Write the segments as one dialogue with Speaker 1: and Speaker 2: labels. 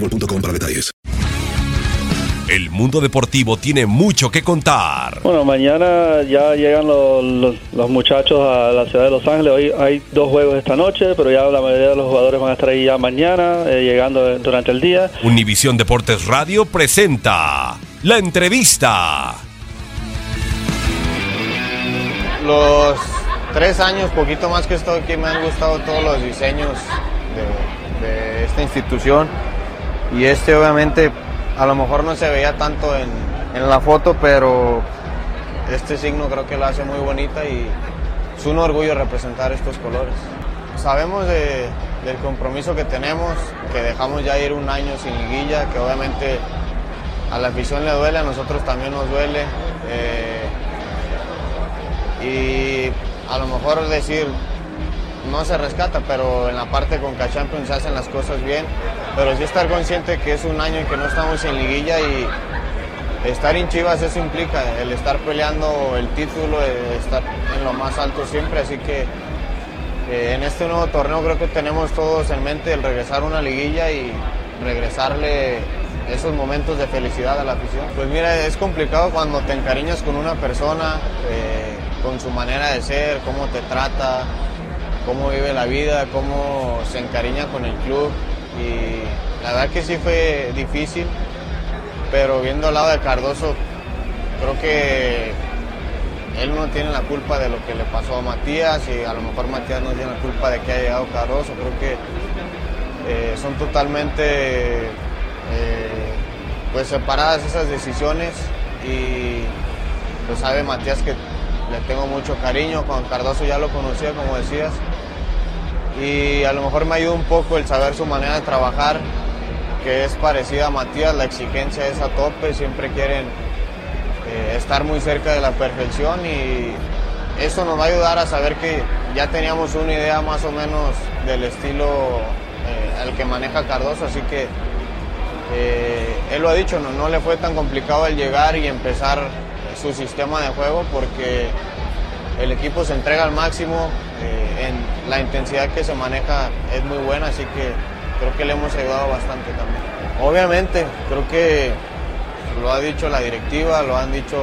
Speaker 1: boostmobile.com para detalles.
Speaker 2: El mundo deportivo tiene mucho que contar.
Speaker 3: Bueno, mañana ya llegan los, los- los muchachos a la ciudad de Los Ángeles. Hoy hay dos juegos esta noche, pero ya la mayoría de los jugadores van a estar ahí ya mañana, eh, llegando durante el día.
Speaker 2: Univisión Deportes Radio presenta la entrevista.
Speaker 4: Los tres años, poquito más que estado aquí, me han gustado todos los diseños de, de esta institución. Y este obviamente a lo mejor no se veía tanto en, en la foto, pero este signo creo que lo hace muy bonita y es un orgullo representar estos colores. Sabemos de- del compromiso que tenemos, que dejamos ya ir un año sin liguilla, que obviamente a la afición le duele, a nosotros también nos duele. eh, y a lo mejor decir no se rescata, pero en la parte con Champions se hacen las cosas bien, pero sí estar consciente que es un año en que no estamos en liguilla y estar en Chivas eso implica el estar peleando el título, estar en lo más alto siempre, así que eh, en este nuevo torneo creo que tenemos todos en mente el regresar a una liguilla y regresarle esos momentos de felicidad a la afición. Pues mira, es complicado cuando te encariñas con una persona, eh, con su manera de ser, cómo te trata, cómo vive la vida, cómo se encariña con el club. Y la verdad que sí fue difícil, pero viendo al lado de Cardoso, creo que él no tiene la culpa de lo que le pasó a Matías y a lo mejor Matías no tiene la culpa de que haya llegado Cardoso. Creo que eh, son totalmente eh, pues separadas esas decisiones y pues sabe Matías que le tengo mucho cariño, con Cardoso ya lo conocía como decías y a lo mejor me ayuda un poco el saber su manera de trabajar que es parecida a Matías, la exigencia es a tope, siempre quieren eh, estar muy cerca de la perfección y eso nos va a ayudar a saber que ya teníamos una idea más o menos del estilo eh, al que maneja Cardoso, así que eh, él lo ha dicho, no, no le fue tan complicado el llegar y empezar su sistema de juego porque el equipo se entrega al máximo, eh, en la intensidad que se maneja es muy buena, así que creo que le hemos ayudado bastante también. Obviamente, creo que lo ha dicho la directiva, lo han dicho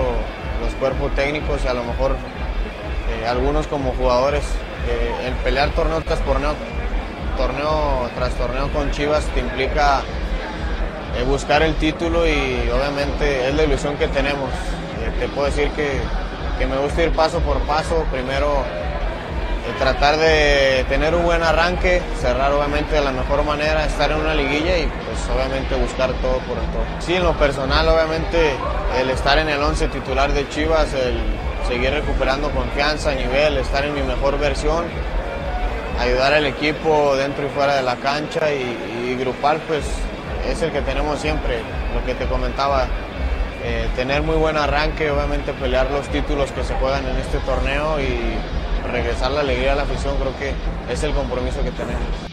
Speaker 4: los cuerpos técnicos y a lo mejor eh, algunos como jugadores, eh, el pelear torneo tras torneo, torneo tras torneo con Chivas te implica buscar el título y obviamente es la ilusión que tenemos. Te puedo decir que, que me gusta ir paso por paso, primero tratar de tener un buen arranque, cerrar obviamente de la mejor manera, estar en una liguilla y pues obviamente buscar todo por el todo. Sí, en lo personal obviamente el estar en el 11 titular de Chivas, el seguir recuperando confianza, nivel, estar en mi mejor versión, ayudar al equipo dentro y fuera de la cancha y, y grupal pues es el que tenemos siempre, lo que te comentaba, eh, tener muy buen arranque, obviamente pelear los títulos que se juegan en este torneo y regresar la alegría a la afición, creo que es el compromiso que tenemos.